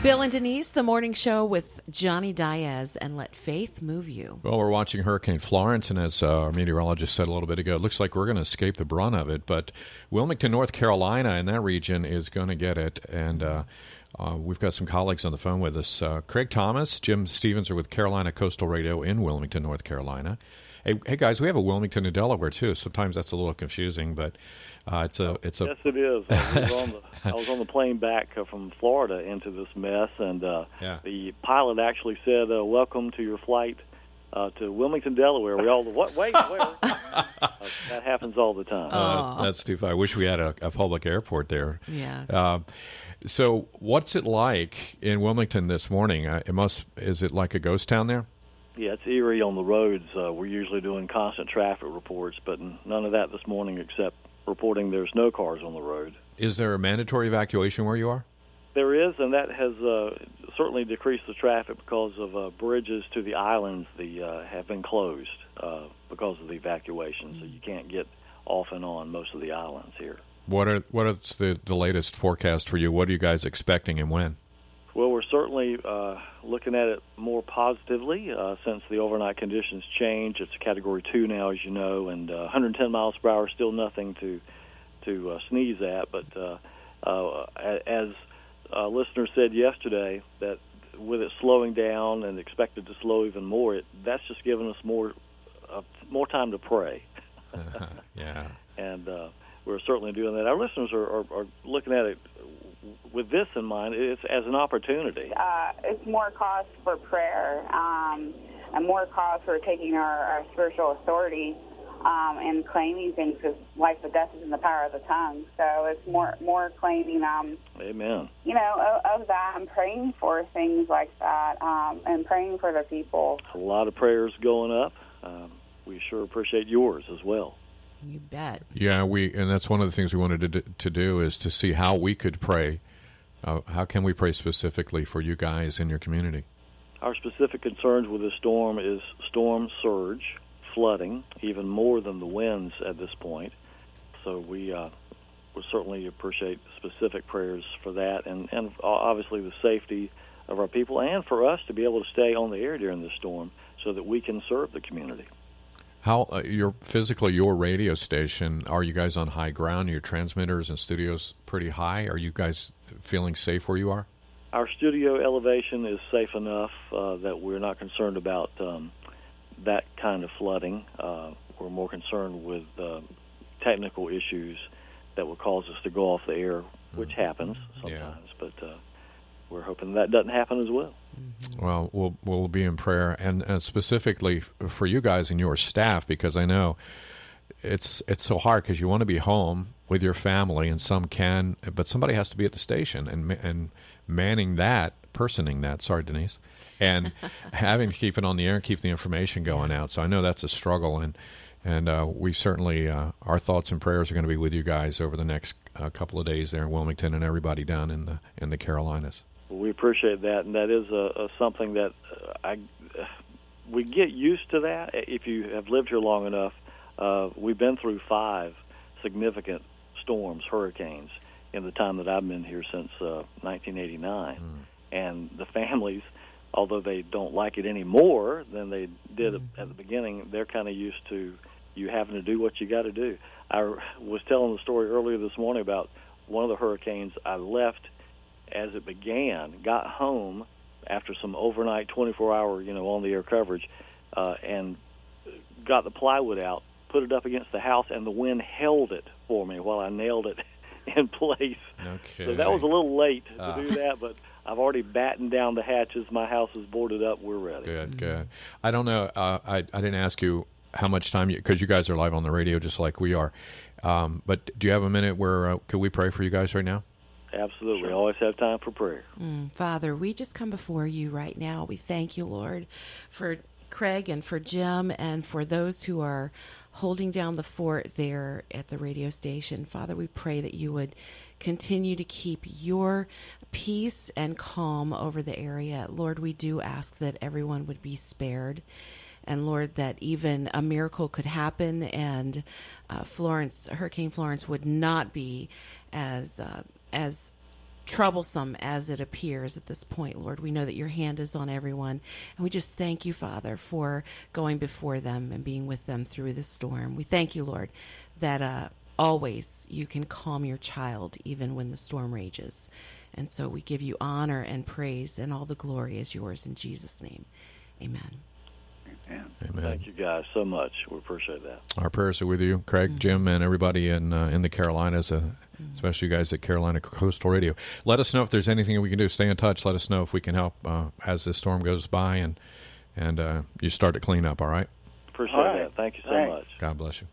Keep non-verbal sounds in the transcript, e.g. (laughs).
Bill and Denise, the morning show with Johnny Diaz, and let faith move you. Well, we're watching Hurricane Florence, and as uh, our meteorologist said a little bit ago, it looks like we're going to escape the brunt of it. But Wilmington, North Carolina, in that region, is going to get it. And uh, uh, we've got some colleagues on the phone with us. Uh, Craig Thomas, Jim Stephens are with Carolina Coastal Radio in Wilmington, North Carolina. Hey, hey, guys, we have a Wilmington in Delaware too. Sometimes that's a little confusing, but uh, it's a it's a yes, it is. I was (laughs) on the, I was on the plane back uh, from Florida into this mess, and uh, Yeah. the pilot actually said, uh, "Welcome to your flight uh, to Wilmington, Delaware." We all what? Wait, where? (laughs) uh, that happens all the time. uh, that's too far. I wish we had a, a public airport there. Yeah. Uh, so, what's it like in Wilmington this morning? Uh, it must is it like a ghost town there? Yeah, it's eerie on the roads. Uh, we're usually doing constant traffic reports, but none of that this morning except reporting there's no cars on the road. Is there a mandatory evacuation where you are? There is, and that has uh, certainly decreased the traffic because of uh, bridges to the islands. The uh, have been closed uh, because of the evacuation, so you can't get off and on most of the islands here. What are what is the the latest forecast for you? What are you guys expecting and when? Well, we're certainly uh, looking at it more positively uh, since the overnight conditions change. It's a Category Two now, as you know, and uh, 110 miles per hour is still nothing to to uh, sneeze at. But uh, uh, a- as uh, listeners said yesterday, that with it slowing down and expected to slow even more, it that's just giving us more uh, more time to pray (laughs) yeah. and uh, we're certainly doing that. Our listeners are, are, are looking at it with this in mind. It's as an opportunity. uh, it's more cause for prayer um, and more cause for taking our, our spiritual authority um, and claiming things because life and death is in the power of the tongue. So it's more more claiming, um, Amen. you know, of, of that and praying for things like that um, and praying for the people. A lot of prayers going up. Um, we sure appreciate yours as well. You bet. Yeah, we and that's one of the things we wanted to do, to do is to see how we could pray. Uh, how can we pray specifically for you guys in your community? Our specific concerns with this storm is storm surge, flooding, even more than the winds at this point. So we uh, would certainly appreciate specific prayers for that, and and obviously the safety of our people, and for us to be able to stay on the air during the storm, so that we can serve the community. How uh, your physically your radio station? Are you guys on high ground? Your transmitters and studios pretty high? Are you guys feeling safe where you are? Our studio elevation is safe enough uh, that we're not concerned about um, that kind of flooding. Uh, we're more concerned with uh, technical issues that will cause us to go off the air, which happens sometimes. But uh, we're hoping that doesn't happen as well. Well, we'll we'll be in prayer, and, and specifically for you guys and your staff, because I know it's it's so hard because you want to be home with your family, and some can, but somebody has to be at the station and and manning that, personing that. Sorry, Denise, and (laughs) having to keep it on the air and keep the information going out. So I know that's a struggle, and and uh, we certainly uh, our thoughts and prayers are going to be with you guys over the next uh, couple of days there in Wilmington and everybody down in the in the Carolinas. We appreciate that, and that is a, a something that uh, I we get used to that if you have lived here long enough. Uh, we've been through five significant storms, hurricanes, in the time that I've been here since uh, 1989, and the families. Although they don't like it any more than they did at the beginning, they're kind of used to you having to do what you got to do. I was telling the story earlier this morning about one of the hurricanes. I left as it began, got home after some overnight 24-hour, you know, on-the-air coverage, uh, and got the plywood out, put it up against the house, and the wind held it for me while I nailed it (laughs) in place. Okay. So that was a little late to Ah. do that, but I've already battened down the hatches. My house is boarded up. We're ready. Good, good. I don't know. Uh, I I didn't ask you how much time you because you guys are live on the radio just like we are. Um, but do you have a minute where uh, could we pray for you guys right now? Absolutely. Always have time for prayer. Mm, Father, we just come before you right now. We thank you, Lord, for Craig and for Jim and for those who are holding down the fort there at the radio station. Father, we pray that you would continue to keep your peace and calm over the area. Lord, we do ask that everyone would be spared. And Lord, that even a miracle could happen and uh, Florence, Hurricane Florence, would not be as uh, as troublesome as it appears at this point, Lord. We know that your hand is on everyone. And we just thank you, Father, for going before them and being with them through the storm. We thank you, Lord, that uh, always you can calm your child even when the storm rages. And so we give you honor and praise, and all the glory is yours in Jesus' name. Amen. Amen. Amen. Thank you guys so much. We appreciate that. Our prayers are with you, Craig, mm-hmm. Jim, and everybody in uh, in the Carolinas, uh, mm-hmm. especially you guys at Carolina Coastal Radio. Let us know if there's anything we can do. Stay in touch. Let us know if we can help uh, as this storm goes by and and uh, you start to clean up. All right. Appreciate all right. that. Thank you so Thanks. much. God bless you.